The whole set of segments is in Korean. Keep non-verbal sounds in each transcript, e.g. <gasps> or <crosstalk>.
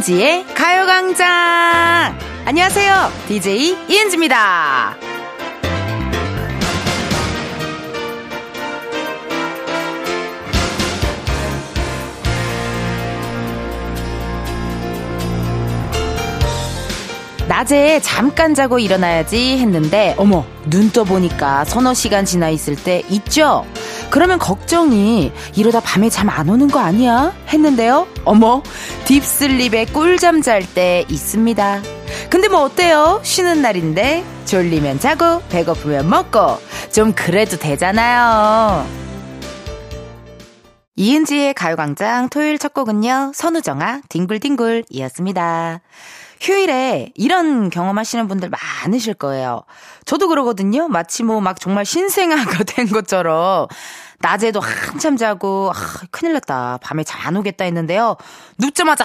이은지의 가요광장! 안녕하세요. DJ 이은지입니다. 낮에 잠깐 자고 일어나야지 했는데, 어머, 눈 떠보니까 서너 시간 지나 있을 때 있죠? 그러면 걱정이 이러다 밤에 잠 안 오는 거 아니야? 했는데요. 어머, 딥슬립에 꿀잠 잘 때 있습니다. 근데 뭐 어때요? 쉬는 날인데 졸리면 자고 배고프면 먹고 좀 그래도 되잖아요. 이은지의 가요광장 토요일 첫 곡은요. 선우정아 딩글딩글이었습니다. 휴일에 이런 경험하시는 분들 많으실 거예요. 저도 그러거든요. 마치 뭐 막 정말 신생아가 <laughs> 된 것처럼 낮에도 한참 자고 아, 큰일 났다. 밤에 잠안 오겠다 했는데요. 눕자마자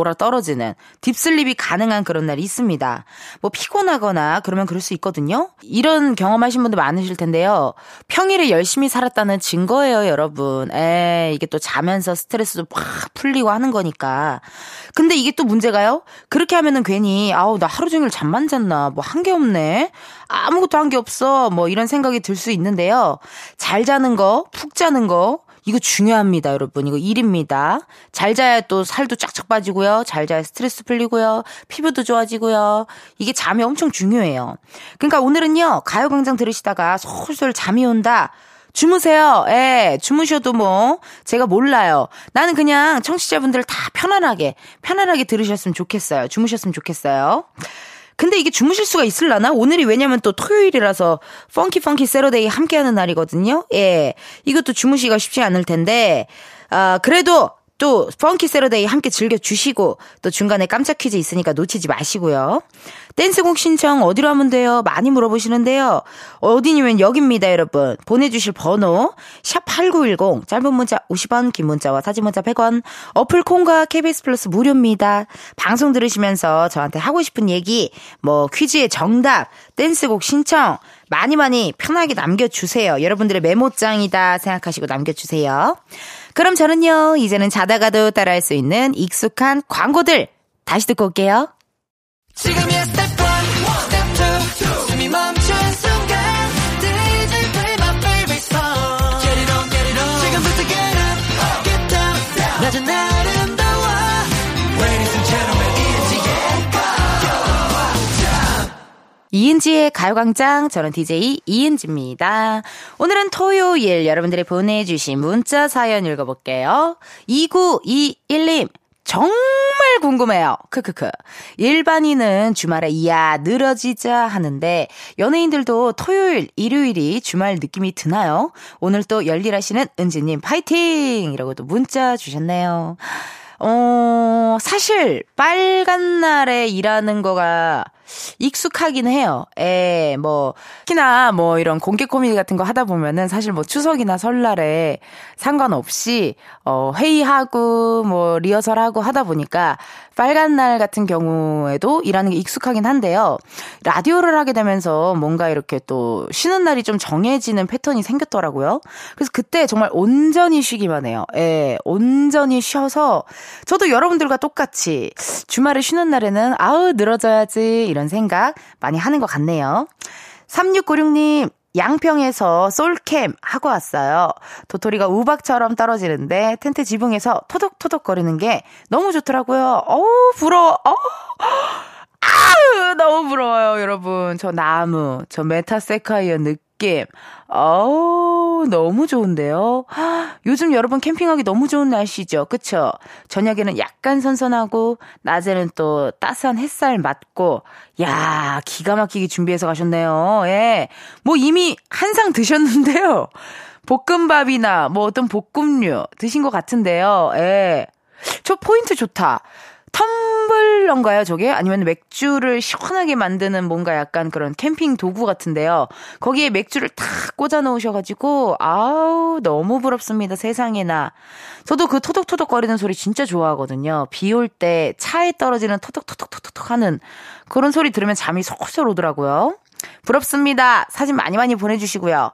골아 떨어지는 딥슬립이 가능한 그런 날이 있습니다. 뭐 피곤하거나 그러면 그럴 수 있거든요. 이런 경험하신 분들 많으실 텐데요. 평일에 열심히 살았다는 증거예요, 여러분. 에, 이게 또 자면서 스트레스도 팍 풀리고 하는 거니까. 근데 이게 또 문제가요. 그렇게 하면은 괜히 아우 나 하루 종일 잠만 잤나 뭐 한 게 없네. 아무것도 한 게 없어. 뭐 이런 생각이 들 수 있는데요. 잘 자는 거, 푹 자는 거 이거 중요합니다, 여러분. 이거 일입니다. 잘 자야 또 살도 쫙쫙 빠지고요. 잘 자야 스트레스 풀리고요. 피부도 좋아지고요. 이게 잠이 엄청 중요해요. 그러니까 오늘은요, 가요광장 들으시다가 솔솔 잠이 온다. 주무세요. 예, 주무셔도 뭐, 제가 몰라요. 나는 그냥 청취자분들 다 편안하게, 편안하게 들으셨으면 좋겠어요. 주무셨으면 좋겠어요. 근데 이게 주무실 수가 있을라나? 오늘이 왜냐면 또 토요일이라서 funky funky Saturday 함께하는 날이거든요. 예. 이것도 주무시기가 쉽지 않을 텐데, 아, 그래도 또 funky Saturday 함께 즐겨 주시고 또 중간에 깜짝 퀴즈 있으니까 놓치지 마시고요. 댄스곡 신청 어디로 하면 돼요? 많이 물어보시는데요. 어디냐면 여기입니다, 여러분. 보내주실 번호 샵8910 짧은 문자 50원 긴 문자와 사진 문자 100원 어플 콩과 KBS 플러스 무료입니다. 방송 들으시면서 저한테 하고 싶은 얘기 뭐 퀴즈의 정답 댄스곡 신청 많이 많이 편하게 남겨주세요. 여러분들의 메모장이다 생각하시고 남겨주세요. 그럼 저는요, 이제는 자다가도 따라할 수 있는 익숙한 광고들 다시 듣고 올게요. 지금이야 스텝 1, 스텝 2, 숨이 멈춘 순간 DJ play my favorite song Get it on, get it on. 지금부터 get up, get down. 낮은 아름다워. Ladies and gentlemen, 이은지의 가요광장. 이은지의 가요광장 저는 DJ 이은지입니다. 오늘은 토요일 여러분들이 보내주신 문자 사연 읽어볼게요. 2921님 정말 궁금해요. 크크크. 일반인은 주말에 이야 늘어지자 하는데 연예인들도 토요일, 일요일이 주말 느낌이 드나요? 오늘 또 열일하시는 은지님 파이팅! 이라고 또 문자 주셨네요. 어, 사실 빨간 날에 일하는 거가 익숙하긴 해요. 에, 뭐, 특히나 뭐 이런 공개 코미디 같은 거 하다 보면은 사실 뭐 추석이나 설날에 상관없이, 어, 회의하고 뭐 리허설하고 하다 보니까 빨간 날 같은 경우에도 일하는 게 익숙하긴 한데요. 라디오를 하게 되면서 뭔가 이렇게 또 쉬는 날이 좀 정해지는 패턴이 생겼더라고요. 그래서 그때 정말 온전히 쉬기만 해요. 예, 온전히 쉬어서 저도 여러분들과 똑같이 주말에 쉬는 날에는 아우, 늘어져야지. 이런 생각 많이 하는 것 같네요. 3696님, 양평에서 솔캠 하고 왔어요. 도토리가 우박처럼 떨어지는데 텐트 지붕에서 토덕토덕거리는 게 너무 좋더라고요. 어우, 부러워. 어 아우, 너무 부러워요, 여러분. 저 나무, 저 메타세쿼이아 느낌. 어우, 너무 좋은데요. <gasps> 요즘 여러분 캠핑하기 너무 좋은 날씨죠. 그쵸? 저녁에는 약간 선선하고, 낮에는 또 따스한 햇살 맞고, 야 기가 막히게 준비해서 가셨네요. 예. 뭐 이미 한 상 드셨는데요. <laughs> 볶음밥이나 뭐 어떤 볶음류 드신 것 같은데요. 예. 저 포인트 좋다. 텀블러인가요, 저게? 아니면 맥주를 시원하게 만드는 뭔가 약간 그런 캠핑 도구 같은데요. 거기에 맥주를 탁 꽂아 놓으셔가지고, 아우, 너무 부럽습니다, 세상에나. 저도 그 토독토독 거리는 소리 진짜 좋아하거든요. 비 올 때 차에 떨어지는 토독토독토독 하는 그런 소리 들으면 잠이 솔솔 오더라고요. 부럽습니다. 사진 많이 많이 보내주시고요.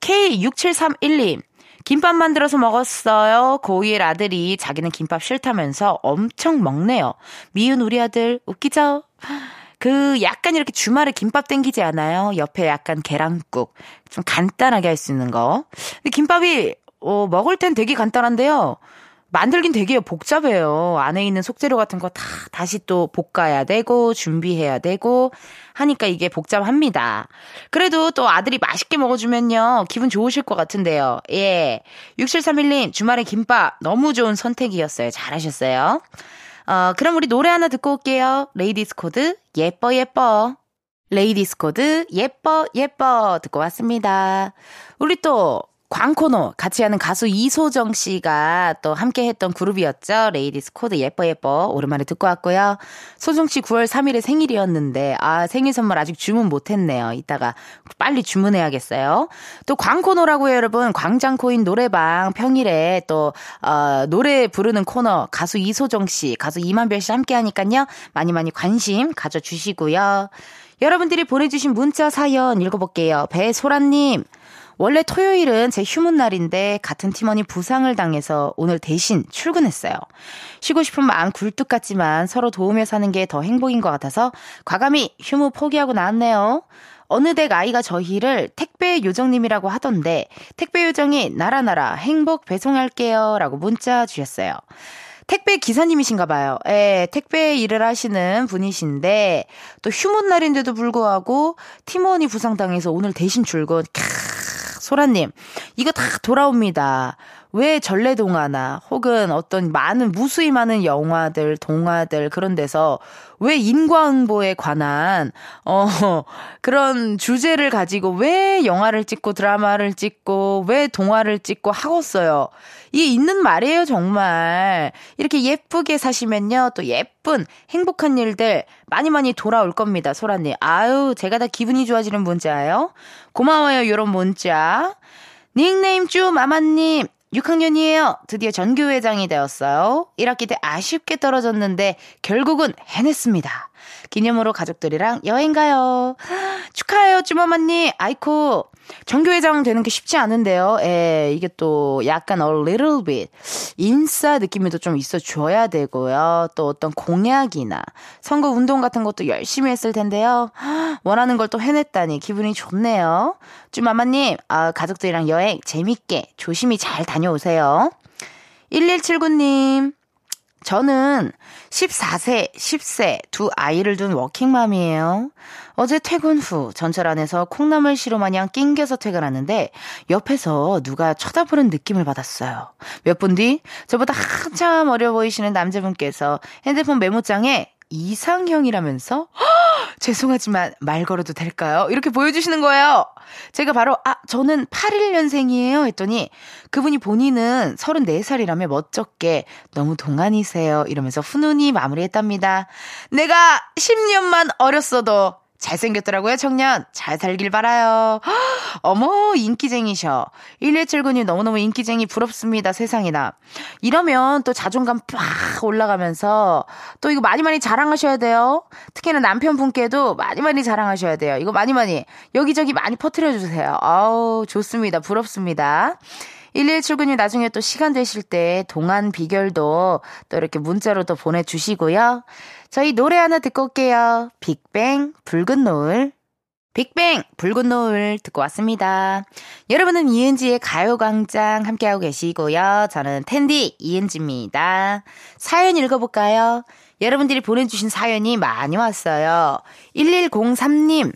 K6731님. 김밥 만들어서 먹었어요. 고2의 아들이 자기는 김밥 싫다면서 엄청 먹네요. 미운 우리 아들, 웃기죠? 그 약간 이렇게 주말에 김밥 땡기지 않아요? 옆에 약간 계란국. 좀 간단하게 할 수 있는 거. 근데 김밥이, 어, 먹을 땐 되게 간단한데요. 만들긴 되게 복잡해요. 안에 있는 속재료 같은 거 다 다시 또 볶아야 되고 준비해야 되고 하니까 이게 복잡합니다. 그래도 또 아들이 맛있게 먹어주면요. 기분 좋으실 것 같은데요. 예. 6731님, 주말에 김밥 너무 좋은 선택이었어요. 잘하셨어요. 어, 그럼 우리 노래 하나 듣고 올게요. 레이디스 코드, 예뻐, 예뻐. 레이디스 코드, 예뻐, 예뻐. 듣고 왔습니다. 우리 또, 광코노 같이 하는 가수 이소정 씨가 또 함께 했던 그룹이었죠. 레이디스 코드 예뻐 예뻐 오랜만에 듣고 왔고요. 소정 씨 9월 3일에 생일이었는데 아 생일 선물 아직 주문 못 했네요. 이따가 빨리 주문해야겠어요. 또 광코노라고 요 여러분. 광장코인 노래방 평일에 또 어, 노래 부르는 코너 가수 이소정 씨, 가수 이만별 씨 함께 하니까요. 많이 많이 관심 가져 주시고요. 여러분들이 보내 주신 문자 사연 읽어 볼게요. 배소라 님. 원래 토요일은 제 휴문 날인데 같은 팀원이 부상을 당해서 오늘 대신 출근했어요. 쉬고 싶은 마음 굴뚝 같지만 서로 도우며 사는 게 더 행복인 것 같아서 과감히 휴무 포기하고 나왔네요. 어느 댁 아이가 저희를 택배 요정님이라고 하던데 택배 요정이 나라나라 행복 배송할게요 라고 문자 주셨어요. 택배 기사님이신가 봐요. 예, 택배 일을 하시는 분이신데 또 휴문 날인데도 불구하고 팀원이 부상당해서 오늘 대신 출근. 캬. 소라님, 이거 다 돌아옵니다. 왜 전래 동화나 혹은 어떤 많은 무수히 많은 영화들, 동화들 그런 데서 왜 인과응보에 관한 어 <laughs> 그런 주제를 가지고 왜 영화를 찍고 드라마를 찍고 왜 동화를 찍고 하고써요. 이게 있는 말이에요, 정말. 이렇게 예쁘게 사시면요. 또 예쁜 행복한 일들 많이 많이 돌아올 겁니다, 소라 님. 아유, 제가 다 기분이 좋아지는 문자예요. 고마워요, 요런 문자. 닉네임 쭈 마마님, 6학년이에요. 드디어 전교회장이 되었어요. 1학기 때 아쉽게 떨어졌는데 결국은 해냈습니다. 기념으로 가족들이랑 여행 가요. 축하해요, 쭈마마님. 아이코. 전교회장 되는 게 쉽지 않은데요. 예, 이게 또 약간 a little bit 인싸 느낌도 좀 있어 줘야 되고요. 또 어떤 공약이나 선거 운동 같은 것도 열심히 했을 텐데요. 원하는 걸 또 해냈다니 기분이 좋네요. 쭈마마님, 아, 가족들이랑 여행 재밌게 조심히 잘 다녀오세요. 1179님, 저는 14세, 10세 두 아이를 둔 워킹맘이에요. 어제 퇴근 후 전철 안에서 콩나물 시루 마냥 낑겨서 퇴근하는데 옆에서 누가 쳐다보는 느낌을 받았어요. 몇 분 뒤 저보다 한참 어려 보이시는 남자분께서 핸드폰 메모장에 이상형이라면서 <gasps> 죄송하지만 말 걸어도 될까요? 이렇게 보여주시는 거예요. 제가 바로 아 저는 81년생이에요 했더니 그분이 본인은 34살이라며 멋쩍게 너무 동안이세요 이러면서 훈훈히 마무리했답니다. 내가 10년만 어렸어도 잘생겼더라고요, 청년. 잘 살길 바라요. <gasps> 어머, 인기쟁이셔. 1179님 너무너무 인기쟁이 부럽습니다, 세상이나. 이러면 또 자존감 팍 올라가면서 또 이거 많이 많이 자랑하셔야 돼요. 특히나 남편분께도 많이 많이 자랑하셔야 돼요. 이거 많이 많이 여기저기 많이 퍼트려 주세요. 아우, 좋습니다. 부럽습니다. 1179님 나중에 또 시간 되실 때 동안 비결도 또 이렇게 문자로 또 보내주시고요. 저희 노래 하나 듣고 올게요. 빅뱅, 붉은 노을. 빅뱅, 붉은 노을 듣고 왔습니다. 여러분은 이은지의 가요광장 함께하고 계시고요. 저는 텐디 이은지입니다. 사연 읽어볼까요? 여러분들이 보내주신 사연이 많이 왔어요. 1103님,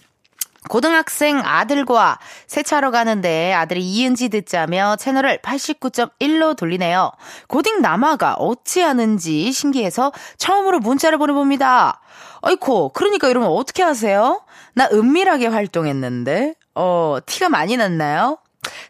고등학생 아들과 세차로 가는데 아들이 이은지 듣자며 채널을 89.1로 돌리네요. 고딩 남아가 어찌하는지 신기해서 처음으로 문자를 보내봅니다. 어이코, 그러니까 이러면 어떻게 하세요? 나 은밀하게 활동했는데, 어, 티가 많이 났나요?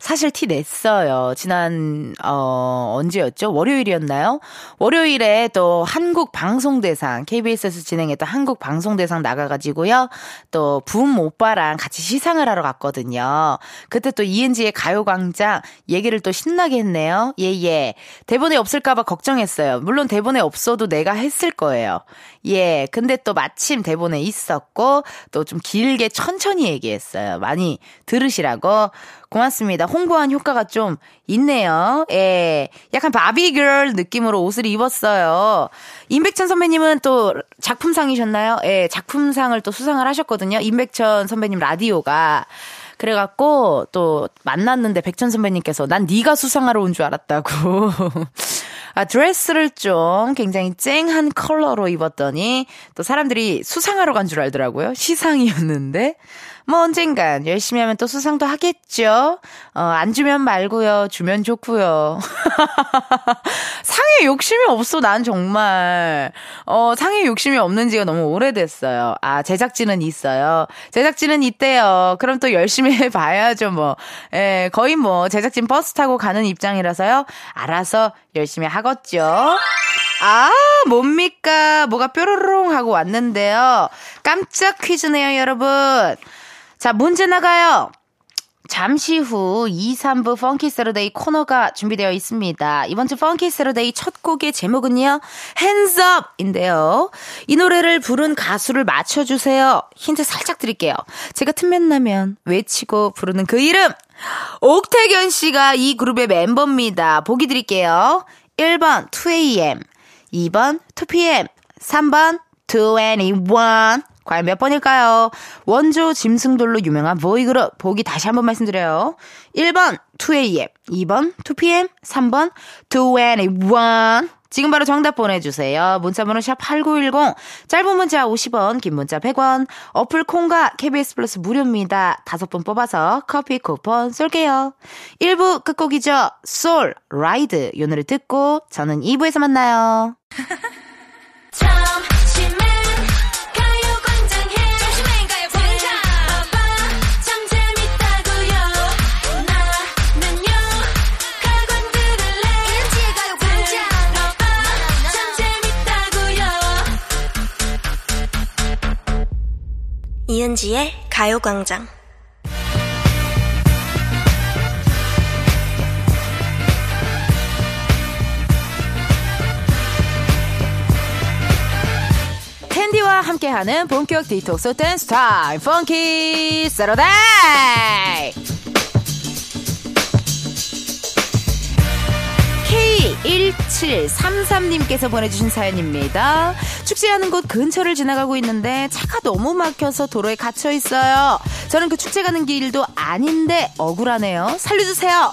사실 티 냈어요. 지난, 어, 언제였죠? 월요일이었나요? 월요일에 또 한국 방송 대상, KBS에서 진행했던 한국 방송 대상 나가 가지고요. 또 부음 오빠랑 같이 시상을 하러 갔거든요. 그때 또 이은지의 가요 광장 얘기를 또 신나게 했네요. 예, 예. 대본에 없을까 봐 걱정했어요. 물론 대본에 없어도 내가 했을 거예요. 예. 근데 또 마침 대본에 있었고, 또 좀 길게 천천히 얘기했어요. 많이 들으시라고. 고맙습니다. 홍보한 효과가 좀 있네요. 예. 약간 바비걸 느낌으로 옷을 입었어요. 임백천 선배님은 또 작품상이셨나요? 예, 작품상을 또 수상을 하셨거든요. 임백천 선배님 라디오가. 그래갖고 또 만났는데 백천 선배님께서 난 네가 수상하러 온 줄 알았다고. <laughs> 아, 드레스를 좀 굉장히 쨍한 컬러로 입었더니 또 사람들이 수상하러 간 줄 알더라고요. 시상이었는데. 뭐 언젠간 열심히 하면 또 수상도 하겠죠. 어, 안 주면 말고요. 주면 좋고요. <laughs> 상에 욕심이 없어. 난 정말 어, 상에 욕심이 없는 지가 너무 오래됐어요. 아, 제작진은 있어요. 제작진은 있대요. 그럼 또 열심히 <laughs> 해 봐야죠, 뭐. 예, 거의 뭐 제작진 버스 타고 가는 입장이라서요. 알아서 열심히 하겠죠. 아, 뭡니까? 뭐가 뾰로롱 하고 왔는데요. 깜짝 퀴즈네요, 여러분. 자, 문제 나가요. 잠시 후 2, 3부 Funky Saturday 코너가 준비되어 있습니다. 이번 주 Funky Saturday 첫 곡의 제목은요. Hands Up인데요. 이 노래를 부른 가수를 맞춰주세요. 힌트 살짝 드릴게요. 제가 틈만 나면 외치고 부르는 그 이름. 옥택연 씨가 이 그룹의 멤버입니다. 보기 드릴게요. 1번 2AM, 2번 2PM, 3번 2NE1. 과연 몇 번일까요? 원조 짐승돌로 유명한 보이그룹. 보기 다시 한번 말씀드려요. 1번 2AM, 2번 2PM, 3번 2NE1. 지금 바로 정답 보내주세요. 문자번호 샵 8910, 짧은 문자 50원, 긴 문자 100원, 어플 콩과 KBS 플러스 무료입니다. 다섯 분 뽑아서 커피 쿠폰 쏠게요. 1부 끝곡이죠. 솔, 라이드. 이 노래 듣고 저는 2부에서 만나요. <laughs> 이은지의 가요광장. 텐디와 함께하는 본격 디톡스 댄스 타임. Funky Saturday K1733님께서 보내주신 사연입니다. 축제하는 곳 근처를 지나가고 있는데 차가 너무 막혀서 도로에 갇혀 있어요. 저는 그 축제 가는 길도 아닌데 억울하네요. 살려주세요.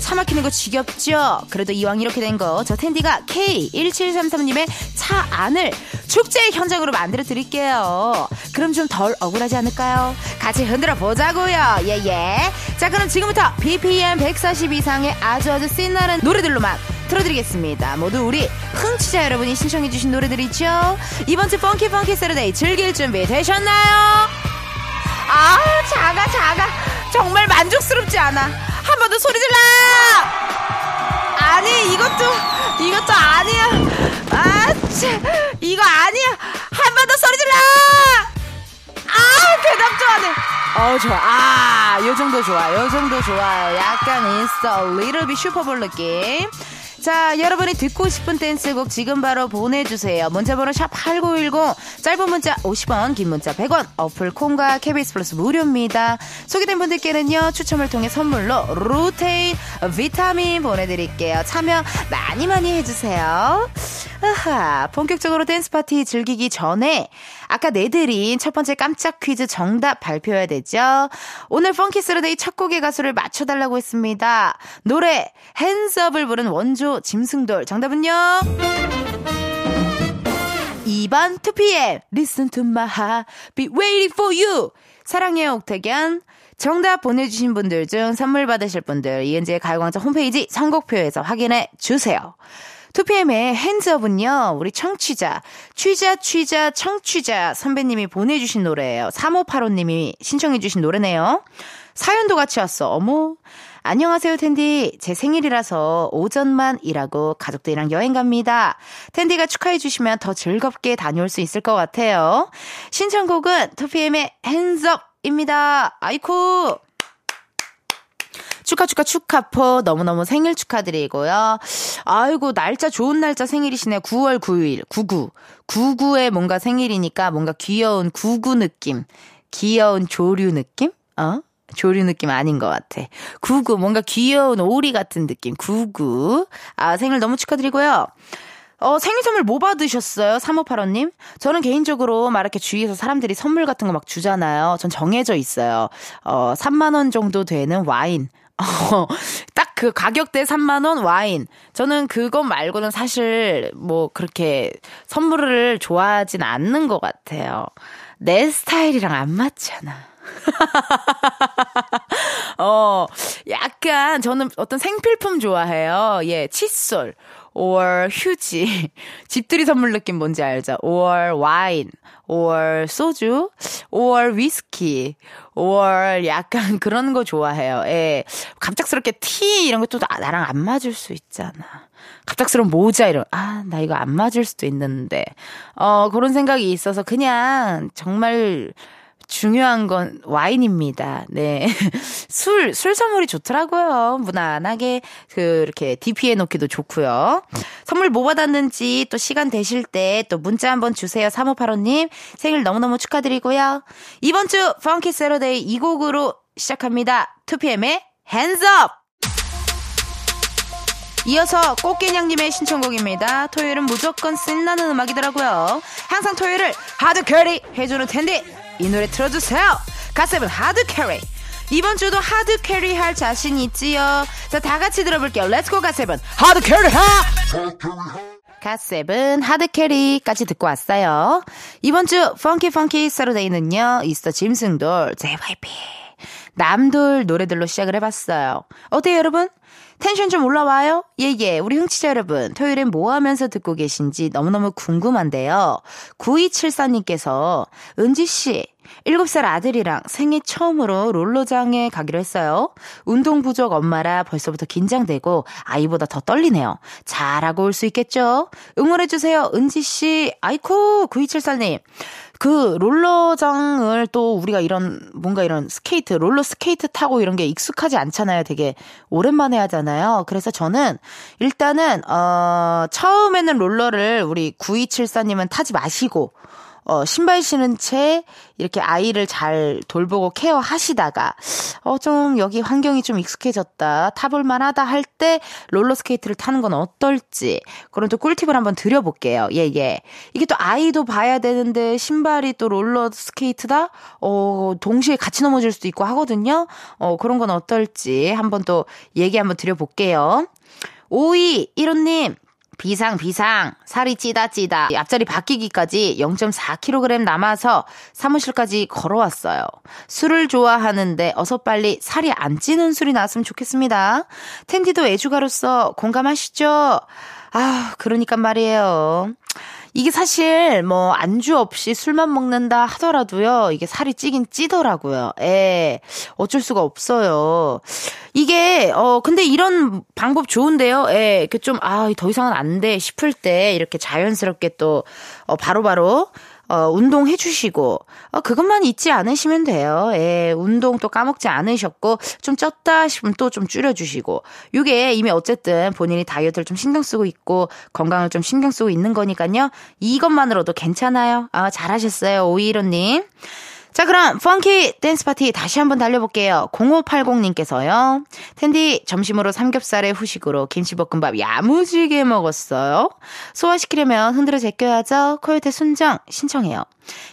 차 막히는 거 지겹죠? 그래도 이왕 이렇게 된 거 저 텐디가 K1733님의 차 안을 축제 현장으로 만들어 드릴게요. 그럼 좀 덜 억울하지 않을까요? 같이 흔들어 보자고요. 예예. 예. 자 그럼 지금부터 BPM 140 이상의 아주 아주 신나는 노래들로만 틀어드리겠습니다. 모두 우리 흥취자 여러분이 신청해주신 노래들이죠. 이번 주 Funky Funky Saturday 즐길 준비 되셨나요? 아 작아 작아 정말 만족스럽지 않아. 한 번 더 소리 질러! 아니 이것도 이것도 아니야. 아 참, 이거 아니야. 한 번 더 소리 질러! 아 대답 좋아하네. 어 좋아. 아, 요 정도 좋아. 요 정도 좋아요. 약간 little bit 슈퍼볼 느낌. 자, 여러분이 듣고 싶은 댄스곡 지금 바로 보내주세요. 문자번호 샵 8910, 짧은 문자 50원, 긴 문자 100원, 어플 콩과 KBS 플러스 무료입니다. 소개된 분들께는요, 추첨을 통해 선물로 루테인 비타민 보내드릴게요. 참여 많이 많이 해주세요. 아하, 본격적으로 댄스 파티 즐기기 전에 아까 내드린 첫 번째 깜짝 퀴즈 정답 발표해야 되죠. 오늘 Funky Saturday 첫 곡의 가수를 맞춰달라고 했습니다. 노래 Hands Up을 부른 원조 짐승돌 정답은요. 2번 2PM Listen to my heart Be waiting for you 사랑해요 옥택연 정답 보내주신 분들 중 선물 받으실 분들 이은지의 가요광장 홈페이지 선곡표에서 확인해 주세요. 2PM의 Hands Up은요, 우리 청취자, 취자, 취자, 청취자 선배님이 보내주신 노래예요. 3585님이 신청해주신 노래네요. 사연도 같이 왔어. 어머. 안녕하세요, 텐디. 제 생일이라서 오전만 일하고 가족들이랑 여행 갑니다. 텐디가 축하해주시면 더 즐겁게 다녀올 수 있을 것 같아요. 신청곡은 2PM의 핸즈업 입니다. 아이쿠. 축하 축하 축하포 너무너무 생일 축하드리고요. 아이고 날짜 좋은 날짜 생일이시네요. 9월 9일 99 99에 뭔가 생일이니까 뭔가 귀여운 99 느낌 귀여운 조류 느낌? 어? 조류 느낌 아닌 것 같아. 구구, 뭔가 귀여운 오리 같은 느낌. 구구. 아, 생일 너무 축하드리고요. 어, 생일 선물 뭐 받으셨어요? 3585님? 저는 개인적으로 막 이렇게 주위에서 사람들이 선물 같은 거 막 주잖아요. 전 정해져 있어요. 어, 3만원 정도 되는 와인. 어, <laughs> 딱그 가격대 3만원 와인. 저는 그것 말고는 사실 뭐 그렇게 선물을 좋아하진 않는 것 같아요. 내 스타일이랑 안 맞잖아. <laughs> 어, 약간 저는 어떤 생필품 좋아해요. 예, 칫솔. Or 휴지. <laughs> 집들이 선물 느낌 뭔지 알죠? or 와인, or 소주, or 위스키, or 약간 <laughs> 그런 거 좋아해요. 예. 갑작스럽게 티 이런 것도 나랑 안 맞을 수 있잖아. 갑작스러운 모자 이런 아 나 이거 안 맞을 수도 있는데 어 그런 생각이 있어서 그냥 정말 중요한 건 와인입니다. 네. <laughs> 술, 술 선물이 좋더라고요. 무난하게, 그, 이렇게 DP해 놓기도 좋고요. 선물 뭐 받았는지 또 시간 되실 때 또 문자 한번 주세요. 3585님. 생일 너무너무 축하드리고요. 이번 주 펑키 세러데이 이 곡으로 시작합니다. 2PM의 Hands Up! 이어서 꽃게냥님의 신청곡입니다. 토요일은 무조건 신나는 음악이더라고요. 항상 토요일을 hard carry 해주는 텐디 이 노래 틀어주세요. 갓세븐 hard carry. 이번 주도 hard carry 할 자신 있지요. 자, 다 같이 들어볼게요. Let's go 갓세븐 hard carry 하! 갓세븐 hard carry까지 듣고 왔어요. 이번 주 Funky Funky Saturday는요. 이스터 짐승돌 JYP 남돌 노래들로 시작을 해봤어요. 어때요 여러분? 텐션 좀 올라와요? 예, 예. 우리 흥치자 여러분, 토요일엔 뭐 하면서 듣고 계신지 너무너무 궁금한데요. 9274님께서, 은지씨, 7살 아들이랑 생애 처음으로 롤러장에 가기로 했어요. 운동 부족 엄마라 벌써부터 긴장되고 아이보다 더 떨리네요. 잘하고 올 수 있겠죠? 응원해주세요. 은지씨. 아이쿠, 9274님. 그 롤러장을 또 우리가 이런 뭔가 이런 스케이트, 롤러 스케이트 타고 이런 게 익숙하지 않잖아요. 되게 오랜만에 하잖아요. 그래서 저는 일단은 어 처음에는 롤러를 우리 9274님은 타지 마시고 어, 신발 신은 채 이렇게 아이를 잘 돌보고 케어하시다가 어, 좀 여기 환경이 좀 익숙해졌다. 타볼 만 하다 할 때 롤러스케이트를 타는 건 어떨지 그런 또 꿀팁을 한번 드려볼게요. 예, 예. 이게 또 아이도 봐야 되는데 신발이 또 롤러스케이트다? 어, 동시에 같이 넘어질 수도 있고 하거든요. 어, 그런 건 어떨지 한번 또 얘기 한번 드려볼게요. 52 1호님 비상 비상 살이 찌다 찌다 앞자리 바뀌기까지 0.4kg 남아서 사무실까지 걸어왔어요. 술을 좋아하는데 어서 빨리 살이 안 찌는 술이 나왔으면 좋겠습니다. 텐디도 애주가로서 공감하시죠? 아 그러니까 말이에요. 이게 사실 뭐 안주 없이 술만 먹는다 하더라도요. 이게 살이 찌긴 찌더라고요. 예. 어쩔 수가 없어요. 이게 어 근데 이런 방법 좋은데요. 예. 이렇게 좀아 더 이상은 안 돼 싶을 때 이렇게 자연스럽게 또 어 바로바로 어, 운동해 주시고, 어, 그것만 잊지 않으시면 돼요. 예, 운동 또 까먹지 않으셨고, 좀 쪘다 싶으면 또 좀 줄여주시고, 이게 이미 어쨌든 본인이 다이어트를 좀 신경 쓰고 있고, 건강을 좀 신경 쓰고 있는 거니까요. 이것만으로도 괜찮아요. 아, 잘하셨어요. 오이로님. 자, 그럼 Funky 댄스 파티 다시 한번 달려볼게요. 0580님께서요. 텐디 점심으로 삼겹살에 후식으로 김치볶음밥 야무지게 먹었어요. 소화시키려면 흔들어 제껴야죠. 코요태 순정 신청해요.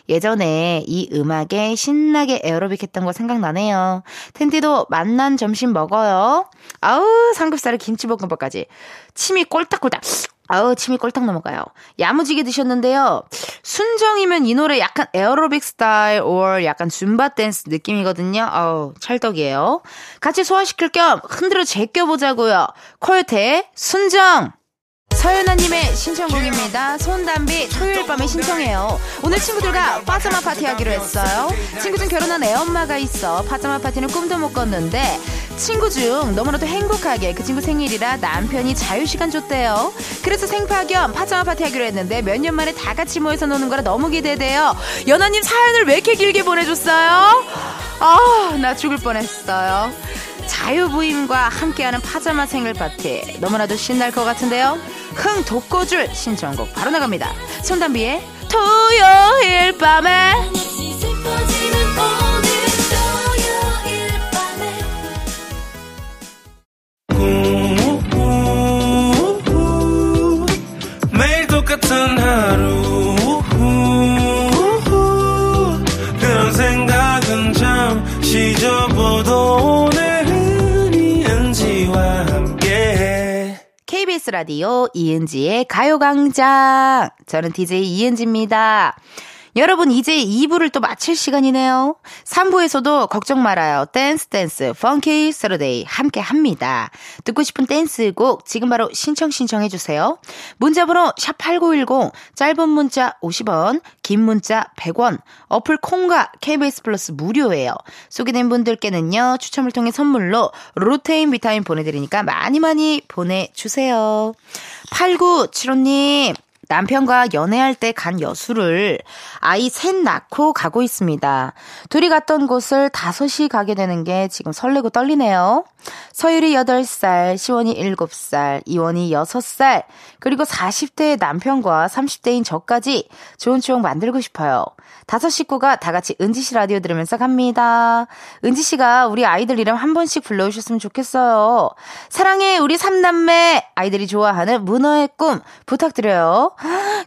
예전에 이 음악에 신나게 에어로빅 했던 거 생각나네요. 텐디도 맛난 점심 먹어요. 아우 삼겹살에 김치볶음밥까지. 침이 꼴딱꼴딱 아우 침이 꼴딱 넘어가요. 야무지게 드셨는데요. 순정이면 이 노래 약간 에어로빅 스타일 or 약간 줌바 댄스 느낌이거든요. 아우 찰떡이에요. 같이 소화시킬 겸 흔들어 제껴보자고요. 코요태 순정. 서연아님의 신청곡입니다. 손담비 토요일 밤에 신청해요. 오늘 친구들과 파자마 파티 하기로 했어요. 친구 중 결혼한 애엄마가 있어 파자마 파티는 꿈도 못 꿨는데 친구 중 너무나도 행복하게 그 친구 생일이라 남편이 자유시간 줬대요. 그래서 생파 겸 파자마 파티 하기로 했는데 몇 년 만에 다 같이 모여서 노는 거라 너무 기대돼요. 연아님 사연을 왜 이렇게 길게 보내줬어요? 아, 나 죽을 뻔했어요. 자유부임과 함께하는 파자마 생일 파티 너무나도 신날 것 같은데요. 흥 돋궈줄 신청곡 바로 나갑니다. 손담비의 토요일 밤에 힘든 하루 그런 생각은 잠시 접어도 오늘은 이은지와 함께 KBS 라디오 이은지의 가요광장. 저는 DJ 이은지입니다. 여러분, 이제 2부를 또 마칠 시간이네요. 3부에서도 걱정 말아요. 댄스 댄스, Funky Saturday 함께 합니다. 듣고 싶은 댄스곡 지금 바로 신청 신청해 주세요. 문자 번호 샵8910, 짧은 문자 50원, 긴 문자 100원, 어플 콩과 KBS 플러스 무료예요. 소개된 분들께는요, 추첨을 통해 선물로 루테인 비타민 보내 드리니까 많이 많이 보내 주세요. 8975님, 남편과 연애할 때 간 여수를 아이 셋 낳고 가고 있습니다. 둘이 갔던 곳을 다섯이 가게 되는 게 지금 설레고 떨리네요. 서율이 8살, 시원이 7살, 이원이 6살, 그리고 40대의 남편과 30대인 저까지 좋은 추억 만들고 싶어요. 다섯 식구가 다 같이 은지 씨 라디오 들으면서 갑니다. 은지 씨가 우리 아이들 이름 한 번씩 불러주셨으면 좋겠어요. 사랑해, 우리 삼남매! 아이들이 좋아하는 문어의 꿈 부탁드려요.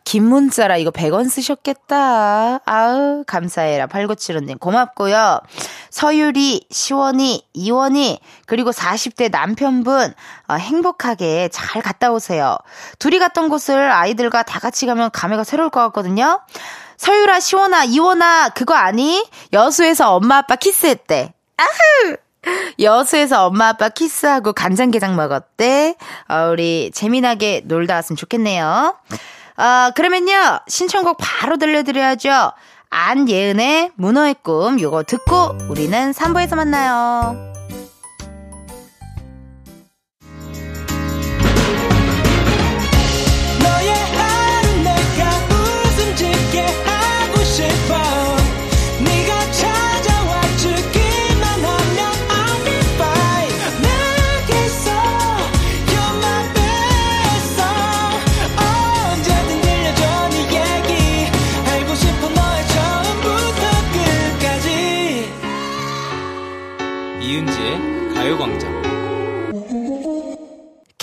긴 문자라 이거 100원 쓰셨겠다. 아우, 감사해라. 8975님, 고맙고요. 서유리, 시원이, 이원이, 그리고 40대 남편분, 어, 행복하게 잘 갔다 오세요. 둘이 갔던 곳을 아이들과 다 같이 가면 감회가 새로울 것 같거든요. 서유라, 시원아, 이원아, 그거 아니? 여수에서 엄마 아빠 키스했대. 아흐! 여수에서 엄마 아빠 키스하고 간장게장 먹었대. 어, 우리 재미나게 놀다 왔으면 좋겠네요. 어, 그러면요, 신청곡 바로 들려드려야죠. 안예은의 문어의 꿈, 요거 듣고 우리는 3부에서 만나요.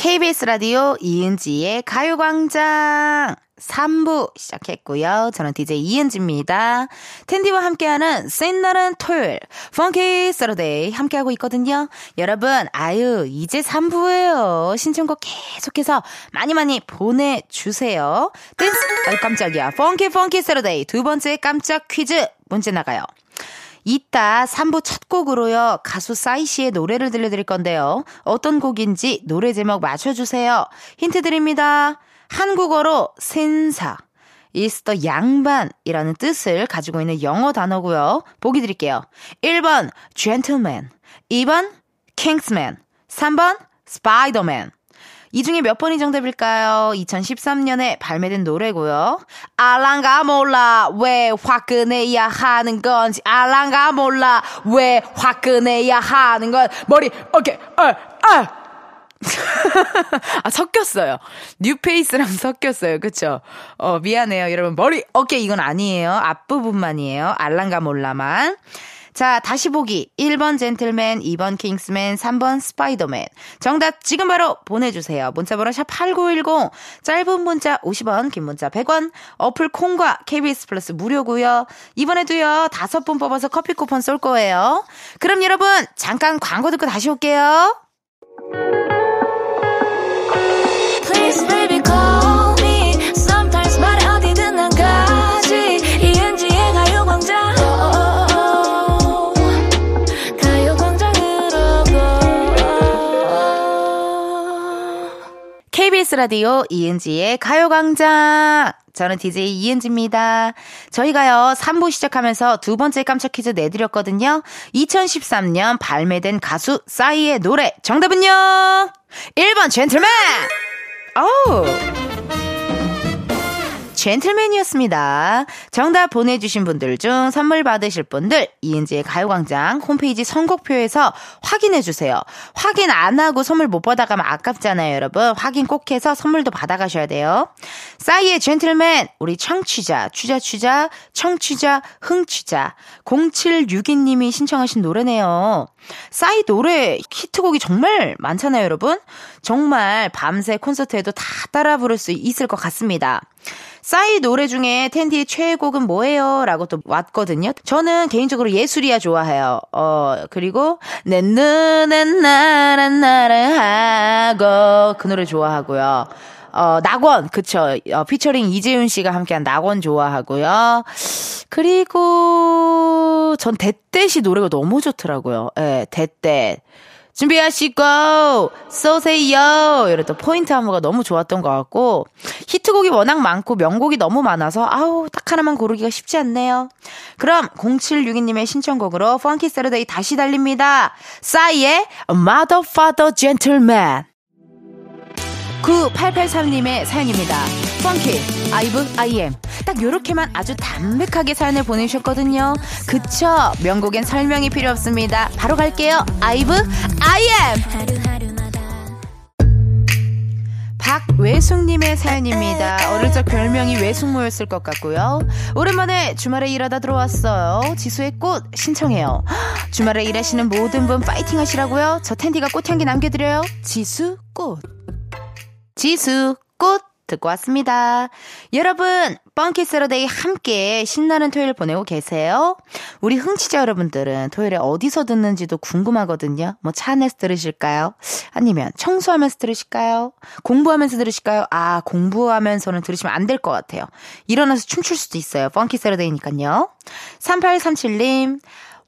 KBS 라디오 이은지의 가요광장 3부 시작했고요. 저는 DJ 이은지입니다. 텐디와 함께하는 센날은 토요일 Funky Saturday 함께하고 있거든요. 여러분 아유 이제 3부예요. 신청곡 계속해서 많이 많이 보내주세요. 댄스 아 깜짝이야. Funky Funky Saturday 두 번째 깜짝 퀴즈 문제 나가요. 이따 3부 첫 곡으로요. 가수 싸이 씨의 노래를 들려드릴 건데요. 어떤 곡인지 노래 제목 맞춰주세요. 힌트 드립니다. 한국어로 센사. 이스터 양반이라는 뜻을 가지고 있는 영어 단어고요. 보기 드릴게요. 1번 gentleman, 2번 kingsman, 3번 spiderman. 이 중에 몇 번이 정답일까요? 2013년에 발매된 노래고요. 알랑가 몰라 왜 화끈해야 하는 건지 알랑가 몰라 왜 화끈해야 하는 건 머리 오케이 아 아. <laughs> 아, 섞였어요. New Face랑 섞였어요. 그쵸? 어, 미안해요. 여러분, 머리, 어깨 이건 아니에요. 앞부분만이에요. 알랑가 몰라만. 자, 다시 보기. 1번 젠틀맨, 2번 킹스맨, 3번 스파이더맨. 정답 지금 바로 보내주세요. 문자번호 샵8910. 짧은 문자 50원, 긴 문자 100원. 어플 콩과 KBS 플러스 무료고요 이번에도요, 다섯 분 뽑아서 커피 쿠폰 쏠 거예요. 그럼 여러분, 잠깐 광고 듣고 다시 올게요. Please baby KBS 라디오 이은지의 가요광장. 저는 DJ 이은지입니다. 저희가요, 3부 시작하면서 두 번째 깜짝 퀴즈 내드렸거든요. 2013년 발매된 가수 싸이의 노래. 정답은요? 1번 젠틀맨! 어우. 젠틀맨이었습니다. 정답 보내주신 분들 중 선물 받으실 분들 이은지의 가요광장 홈페이지 선곡표에서 확인해주세요. 확인 안 하고 선물 못 받아가면 아깝잖아요, 여러분. 확인 꼭 해서 선물도 받아가셔야 돼요. 싸이의 젠틀맨 우리 청취자, 취자 취자, 청취자, 흥취자 0762님이 신청하신 노래네요. 싸이 노래 히트곡이 정말 많잖아요, 여러분. 정말 밤새 콘서트에도 다 따라 부를 수 있을 것 같습니다. 싸이 노래 중에 텐디의 최애곡은 뭐예요? 라고 또 왔거든요. 저는 개인적으로 예술이야 좋아해요. 어, 그리고 내 눈엔 나란 나를 하고 그 노래 좋아하고요. 어, 낙원, 그쵸. 어, 피처링 이재훈 씨가 함께한 낙원 좋아하고요. 그리고 전 대떼시 노래가 너무 좋더라고요. 예, That That. 준비하시고 쏘세요. 또 포인트 안무가 너무 좋았던 것 같고 히트곡이 워낙 많고 명곡이 너무 많아서 아우 딱 하나만 고르기가 쉽지 않네요. 그럼 0762님의 신청곡으로 Funky Saturday 다시 달립니다. 싸이의 Mother Father Gentleman 9883님의 사연입니다. Funky, 아이브, I AM. 딱 요렇게만 아주 담백하게 사연을 보내주셨거든요. 그쵸? 명곡엔 설명이 필요 없습니다. 바로 갈게요. 아이브, I AM! 박외숙님의 사연입니다. 어릴 적 별명이 외숙모였을 것 같고요. 오랜만에 주말에 일하다 들어왔어요. 지수의 꽃 신청해요. 헉, 주말에 일하시는 모든 분 파이팅 하시라고요. 저 텐디가 꽃향기 남겨드려요. 지수 꽃. 지수 꽃 듣고 왔습니다. 여러분, Funky Saturday 함께 신나는 토요일 보내고 계세요. 우리 흥취자 여러분들은 토요일에 어디서 듣는지도 궁금하거든요. 뭐 차 안에서 들으실까요? 아니면 청소하면서 들으실까요? 공부하면서 들으실까요? 아, 공부하면서는 들으시면 안 될 것 같아요. 일어나서 춤출 수도 있어요. Funky Saturday니까요. 3837님,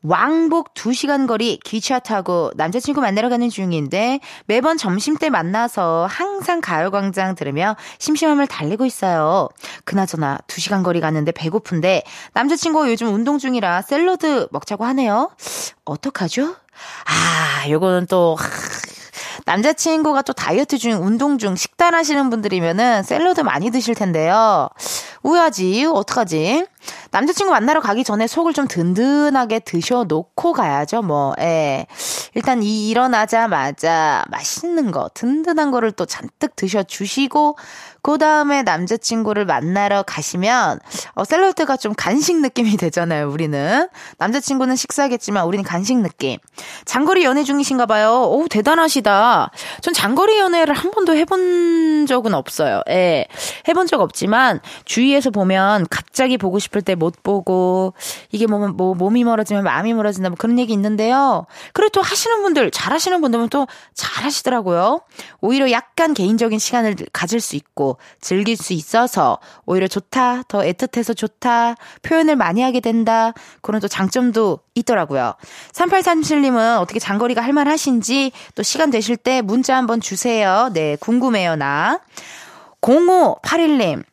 왕복 2시간 거리 기차 타고 남자친구 만나러 가는 중인데 매번 점심때 만나서 항상 가요광장 들으며 심심함을 달래고 있어요. 그나저나 2시간 거리 갔는데 배고픈데 남자친구가 요즘 운동 중이라 샐러드 먹자고 하네요. 어떡하죠? 아, 요거는 또 하, 남자친구가 또 다이어트 중, 운동 중, 식단 하시는 분들이면은 샐러드 많이 드실 텐데요. 우야지, 어떡하지? 남자친구 만나러 가기 전에 속을 좀 든든하게 드셔놓고 가야죠, 뭐, 예. 일단 이 일어나자마자 맛있는 거, 든든한 거를 또 잔뜩 드셔주시고, 그 다음에 남자친구를 만나러 가시면, 어, 샐러드가 좀 간식 느낌이 되잖아요, 우리는. 남자친구는 식사하겠지만, 우리는 간식 느낌. 장거리 연애 중이신가 봐요. 오, 대단하시다. 전 장거리 연애를 한 번도 해본 적은 없어요. 예. 해본 적 없지만, 주위에서 보면 갑자기 보고 싶을 때 못 보고, 이게 뭐, 뭐, 몸이 멀어지면 마음이 멀어진다, 뭐 그런 얘기 있는데요. 그리고 또 하시는 분들, 잘 하시는 분들은 또 잘 하시더라고요. 오히려 약간 개인적인 시간을 가질 수 있고, 즐길 수 있어서, 오히려 좋다, 더 애틋해서 좋다, 표현을 많이 하게 된다, 그런 또 장점도 있더라고요. 3837님은 어떻게 장거리가 할만하신지, 또 시간 되실 때 문자 한번 주세요. 네, 궁금해요, 나. 0581님.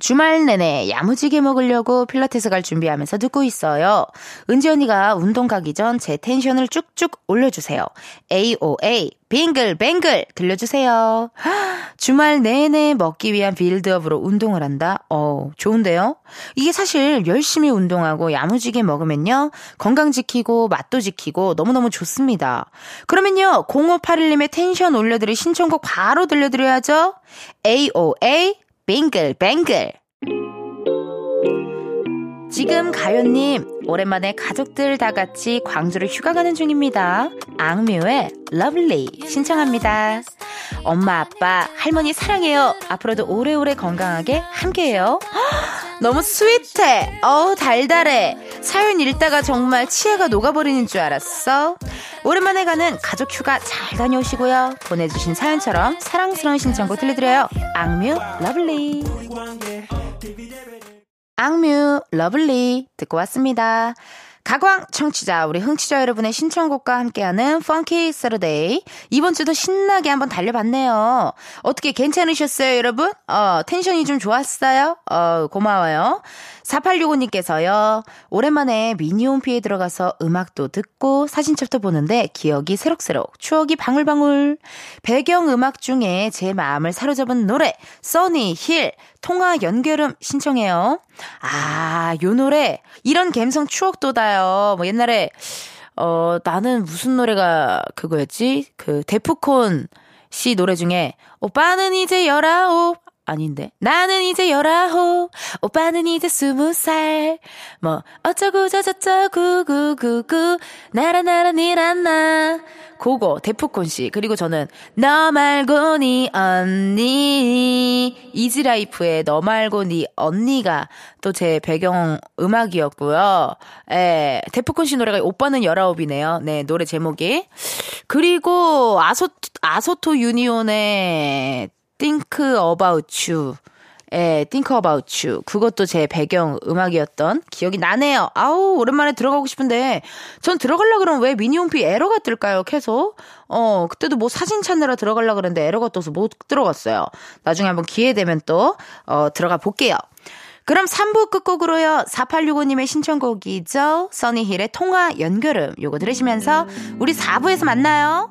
주말 내내 야무지게 먹으려고 필라테스 갈 준비하면서 듣고 있어요. 은지 언니가 운동 가기 전 제 텐션을 쭉쭉 올려주세요. AOA 빙글뱅글 들려주세요. <gasps> 주말 내내 먹기 위한 빌드업으로 운동을 한다? 어, 좋은데요? 이게 사실 열심히 운동하고 야무지게 먹으면요. 건강 지키고 맛도 지키고 너무너무 좋습니다. 그러면요. 0581님의 텐션 올려드릴 신청곡 바로 들려드려야죠. AOA 빙글뱅글. 지금 가요님, 오랜만에 가족들 다 같이 광주로 휴가 가는 중입니다. 악뮤의 Love Lee 신청합니다. 엄마, 아빠, 할머니 사랑해요. 앞으로도 오래오래 건강하게 함께해요. 헉, 너무 스윗해. 어우, 달달해. 사연 읽다가 정말 치아가 녹아버리는 줄 알았어. 오랜만에 가는 가족 휴가 잘 다녀오시고요. 보내주신 사연처럼 사랑스러운 신청곡 들려드려요. 악뮤 Love Lee. 악뮤 Love Lee 듣고 왔습니다. 가광 청취자 우리 흥취자 여러분의 신청곡과 함께하는 Funky Saturday 이번 주도 신나게 한번 달려봤네요. 어떻게 괜찮으셨어요 여러분? 어 tension이 좀 좋았어요? 어 고마워요. 4865님께서요. 오랜만에 미니홈피에 들어가서 음악도 듣고 사진첩도 보는데 기억이 새록새록 추억이 방울방울 배경 음악 중에 제 마음을 사로잡은 노래 써니 힐 통화 연결음 신청해요. 아, 요 노래 이런 감성 추억 돋아요. 뭐 옛날에 어 나는 무슨 노래가 그거였지? 그 데프콘 씨 노래 중에 오빠는 이제 열아홉 아닌데. 나는 이제 열아홉, 오빠는 이제 스무 살. 뭐, 어쩌고 저쩌고, 구구구구, 나라 나라 니란나. 그거, 데프콘 씨. 그리고 저는, 너 말고 니 언니. 이지라이프의 너 말고 니 언니가 또 제 배경 음악이었고요. 예, 데프콘 씨 노래가 오빠는 열아홉이네요. 네, 노래 제목이. 그리고 아소, 아소토 유니온의 Think About You. 예, Think About You. 그것도 제 배경 음악이었던 기억이 나네요. 아우, 오랜만에 들어가고 싶은데, 전 들어가려 그러면 왜 미니홈피 에러가 뜰까요, 계속? 어, 그때도 뭐 사진 찾느라 들어가려 그랬는데 에러가 떠서 못 들어갔어요. 나중에 한번 기회 되면 또, 어, 들어가 볼게요. 그럼 3부 끝곡으로요. 4865님의 신청곡이죠. 써니힐의 통화 연결음. 요거 들으시면서 우리 4부에서 만나요.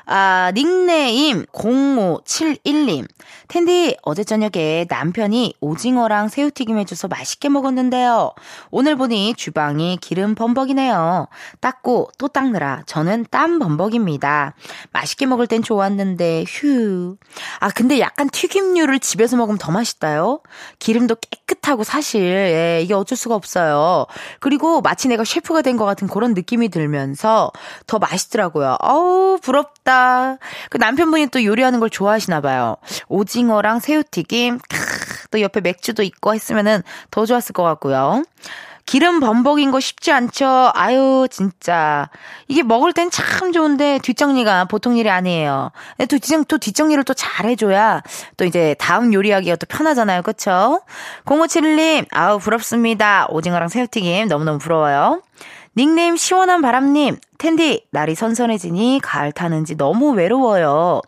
아, 닉네임 0571님. 텐디, 어제 저녁에 남편이 오징어랑 새우튀김 해줘서 맛있게 먹었는데요. 오늘 보니 주방이 기름 범벅이네요. 닦고 또 닦느라 저는 땀 범벅입니다. 맛있게 먹을 땐 좋았는데, 휴. 아, 근데 약간 튀김류를 집에서 먹으면 더 맛있다요? 기름도 깨끗하고 사실, 예, 이게 어쩔 수가 없어요. 그리고 마치 내가 셰프가 된 것 같은 그런 느낌이 들면서 더 맛있더라고요. 어우, 부럽다. 그 남편분이 또 요리하는 걸 좋아하시나 봐요. 오징어랑 새우튀김, 크, 또 옆에 맥주도 있고 했으면은 더 좋았을 것 같고요. 기름 범벅인 거 쉽지 않죠? 아유, 진짜. 이게 먹을 땐 참 좋은데 뒷정리가 보통 일이 아니에요. 또, 뒷정, 또 뒷정리를 또 잘 해줘야 또 이제 다음 요리하기가 또 편하잖아요. 그쵸? 0571님, 아우, 부럽습니다. 오징어랑 새우튀김 너무너무 부러워요. 닉네임 시원한 바람님, 텐디, 날이 선선해지니 가을 타는지 너무 외로워요.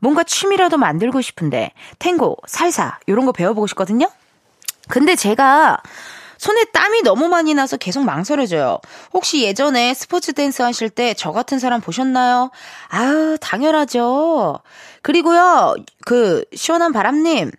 뭔가 취미라도 만들고 싶은데, 탱고, 살사, 요런 거 배워보고 싶거든요? 근데 제가 손에 땀이 너무 많이 나서 계속 망설여져요. 혹시 예전에 스포츠 댄스 하실 때 저 같은 사람 보셨나요? 아유, 당연하죠. 그리고요, 그, 시원한 바람님,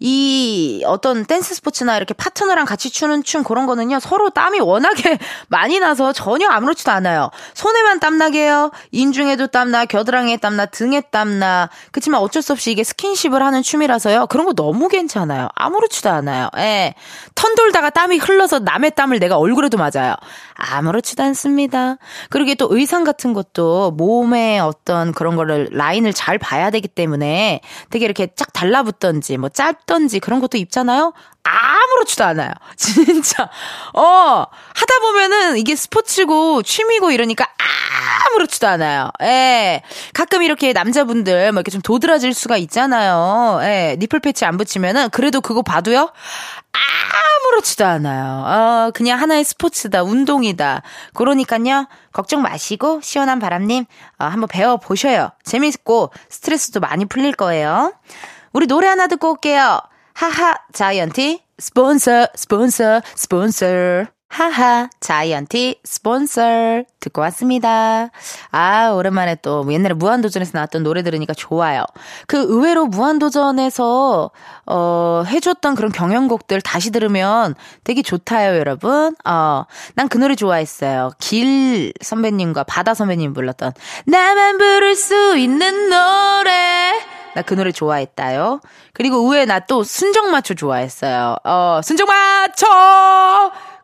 이 어떤 댄스 스포츠나 이렇게 파트너랑 같이 추는 춤 그런 거는요 서로 땀이 워낙에 <laughs> 많이 나서 전혀 아무렇지도 않아요. 손에만 땀나게 해요. 인중에도 땀나 겨드랑이에 땀나 등에 땀나. 그치만 어쩔 수 없이 이게 스킨십을 하는 춤이라서요. 그런 거 너무 괜찮아요. 아무렇지도 않아요. 예. 턴 돌다가 땀이 흘러서 남의 땀을 내가 얼굴에도 맞아요. 아무렇지도 않습니다. 그리고 또 의상 같은 것도 몸에 어떤 그런 거를 라인을 잘 봐야 되기 때문에 되게 이렇게 쫙 달라붙던지 뭐 짧 던지 그런 것도 입잖아요. 아무렇지도 않아요. <laughs> 진짜. 어, 하다 보면은 이게 스포츠고 취미고 이러니까 아무렇지도 않아요. 예. 가끔 이렇게 남자분들 뭐 이렇게 좀 도드라질 수가 있잖아요. 예. 니플 패치 안 붙이면은 그래도 그거 봐도요. 아무렇지도 않아요. 어, 그냥 하나의 스포츠다, 운동이다. 그러니까요, 걱정 마시고, 시원한 바람님, 어, 한번 배워보셔요. 재밌고, 스트레스도 많이 풀릴 거예요. 우리 노래 하나 듣고 올게요. 하하, 자이언티, 스폰서, 스폰서, 스폰서. 하하, 자이언티, 스폰서. 듣고 왔습니다. 아, 오랜만에 또 옛날에 무한도전에서 나왔던 노래 들으니까 좋아요. 그 의외로 무한도전에서, 어, 해줬던 그런 경연곡들 다시 들으면 되게 좋다요, 여러분. 어, 난 그 노래 좋아했어요. 길 선배님과 바다 선배님 불렀던 나만 부를 수 있는 노래. 나 그 노래 좋아했다요. 그리고 의외에 나 또 순정마초 좋아했어요. 어, 순정마초!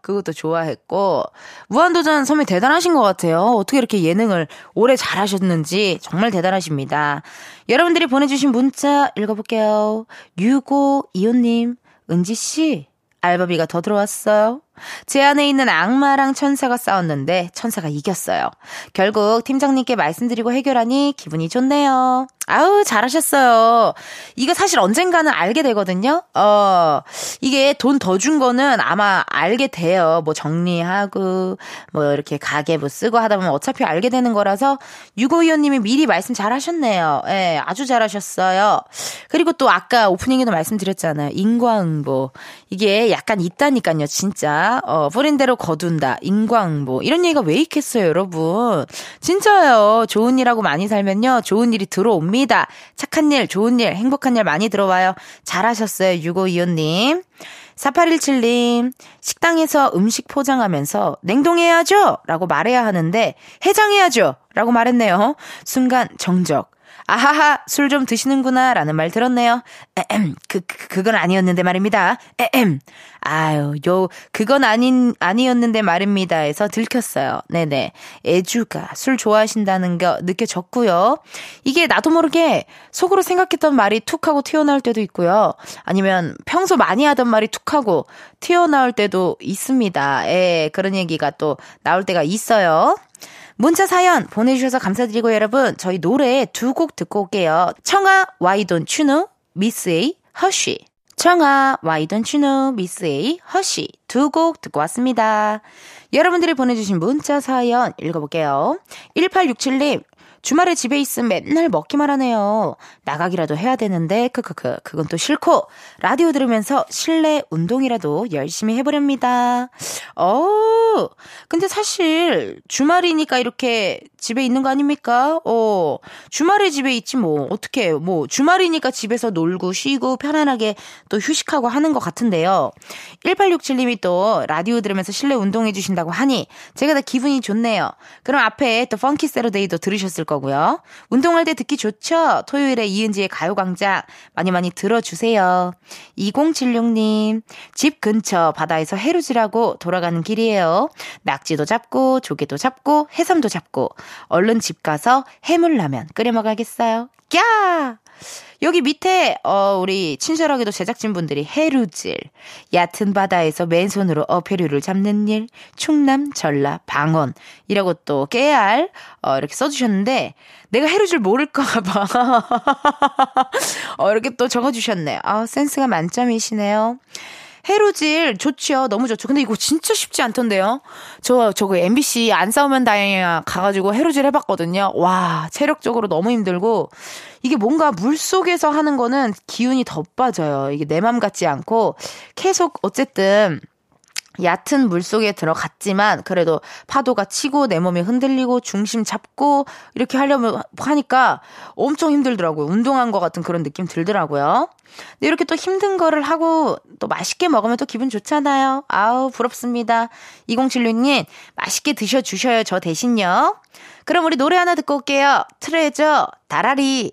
그것도 좋아했고, 무한도전 선배 대단하신 것 같아요. 어떻게 이렇게 예능을 오래 잘하셨는지 정말 대단하십니다. 여러분들이 보내주신 문자 읽어볼게요. 6525님, 은지 씨, 알바비가 더 들어왔어요. 제 안에 있는 악마랑 천사가 싸웠는데 천사가 이겼어요. 결국 팀장님께 말씀드리고 해결하니 기분이 좋네요. 아우, 잘하셨어요. 이거 사실 언젠가는 알게 되거든요. 어, 이게 돈 더 준 거는 아마 알게 돼요. 뭐 정리하고, 뭐 이렇게 가계부 쓰고 하다 보면 어차피 알게 되는 거라서, 유고위원님이 미리 말씀 잘 하셨네요. 예, 아주 잘하셨어요. 그리고 또 아까 오프닝에도 말씀드렸잖아요. 인과응보. 이게 약간 있다니까요, 진짜. 어, 뿌린 대로 거둔다. 인과응보. 이런 얘기가 왜 있겠어요, 여러분. 진짜요. 좋은 일하고 많이 살면요. 좋은 일이 들어옵니다. 착한 일, 좋은 일, 행복한 일 많이 들어와요. 잘하셨어요, 6525님. 4817님, 식당에서 음식 포장하면서 냉동해야죠! 라고 말해야 하는데, 해장해야죠! 라고 말했네요. 순간 정적. 아하하, 술 좀 드시는구나, 라는 말 들었네요. 에헴, 그, 그, 그건 아니었는데 말입니다. 에헴. 아유, 요, 그건 아닌, 아니었는데 말입니다. 해서 들켰어요. 네네. 애주가 술 좋아하신다는 거 느껴졌고요. 이게 나도 모르게 속으로 생각했던 말이 툭 하고 튀어나올 때도 있고요. 아니면 평소 많이 하던 말이 툭 하고 튀어나올 때도 있습니다. 예, 그런 얘기가 또 나올 때가 있어요. 문자 사연 보내주셔서 감사드리고 여러분 저희 노래 두 곡 듣고 올게요. 청하 You Know 미스 A Hush 청하 You Know 미스 A Hush 두 곡 듣고 왔습니다. 여러분들이 보내주신 문자 사연 읽어볼게요. 1867님 주말에 집에 있으면 맨날 먹기만 하네요. 나가기라도 해야 되는데 크크크 그건 또 싫고 라디오 들으면서 실내 운동이라도 열심히 해보렵니다. 어 근데 사실 주말이니까 이렇게 집에 있는 거 아닙니까? 어 주말에 집에 있지 뭐 어떻게 뭐 주말이니까 집에서 놀고 쉬고 편안하게 또 휴식하고 하는 것 같은데요. 1867님이 또 라디오 들으면서 실내 운동해 주신다고 하니 제가 다 기분이 좋네요. 그럼 앞에 또 펑키 세러데이도 들으셨을 거 고요. 운동할 때 듣기 좋죠? 토요일에 이은지의 가요광장 많이 많이 들어주세요. 2076님, 집 근처 바다에서 해루질하고 돌아가는 길이에요. 낙지도 잡고, 조개도 잡고, 해삼도 잡고, 얼른 집 가서 해물라면 끓여 먹어야겠어요. 꺄! 여기 밑에 어 우리 친절하게도 제작진분들이 해루질, 얕은 바다에서 맨손으로 어패류를 잡는 일, 충남, 전라, 방언이라고 또 깨알 어 이렇게 써주셨는데 내가 해루질 모를까 봐 <laughs> 어 이렇게 또 적어주셨네. 아 센스가 만점이시네요. 해루질 좋죠. 너무 좋죠. 근데 이거 진짜 쉽지 않던데요. 저 저거 MBC 안 싸우면 다행이야 가가지고 해루질 해봤거든요. 와 체력적으로 너무 힘들고 이게 뭔가 물 속에서 하는 거는 기운이 더 빠져요. 이게 내 맘 같지 않고 계속 어쨌든 얕은 물 속에 들어갔지만 그래도 파도가 치고 내 몸이 흔들리고 중심 잡고 이렇게 하려면 하니까 엄청 힘들더라고요. 운동한 것 같은 그런 느낌 들더라고요. 근데 이렇게 또 힘든 거를 하고 또 맛있게 먹으면 또 기분 좋잖아요. 아우 부럽습니다. 2076님 맛있게 드셔 주셔요. 저 대신요. 그럼 우리 노래 하나 듣고 올게요. 트레저 다라리.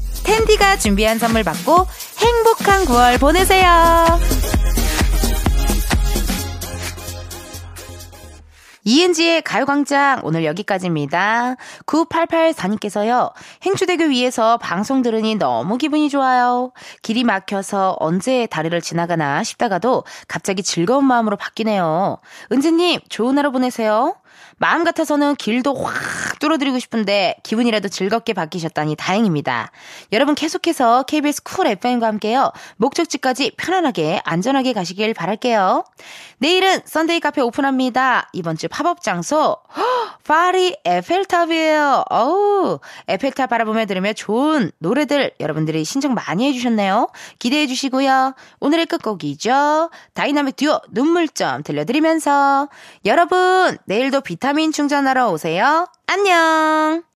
텐디가 준비한 선물 받고 행복한 9월 보내세요. 이은지의 가요광장 오늘 여기까지입니다. 9884님께서요. 행주대교 위에서 방송 들으니 너무 기분이 좋아요. 길이 막혀서 언제 다리를 지나가나 싶다가도 갑자기 즐거운 마음으로 바뀌네요. 은지님 좋은 하루 보내세요. 마음 같아서는 길도 확 뚫어드리고 싶은데 기분이라도 즐겁게 바뀌셨다니 다행입니다. 여러분 계속해서 KBS 쿨 FM과 함께요. 목적지까지 편안하게 안전하게 가시길 바랄게요. 내일은 썬데이 카페 오픈합니다. 이번 주 팝업 장소 <gasps> 파리 에펠탑이에요. 어우 에펠탑 바라보며 들으며 좋은 노래들 여러분들이 신청 많이 해주셨네요. 기대해 주시고요. 오늘의 끝곡이죠. 다이나믹 듀오 눈물점 들려드리면서 여러분 내일도 비타민 충전하러 오세요. 안녕.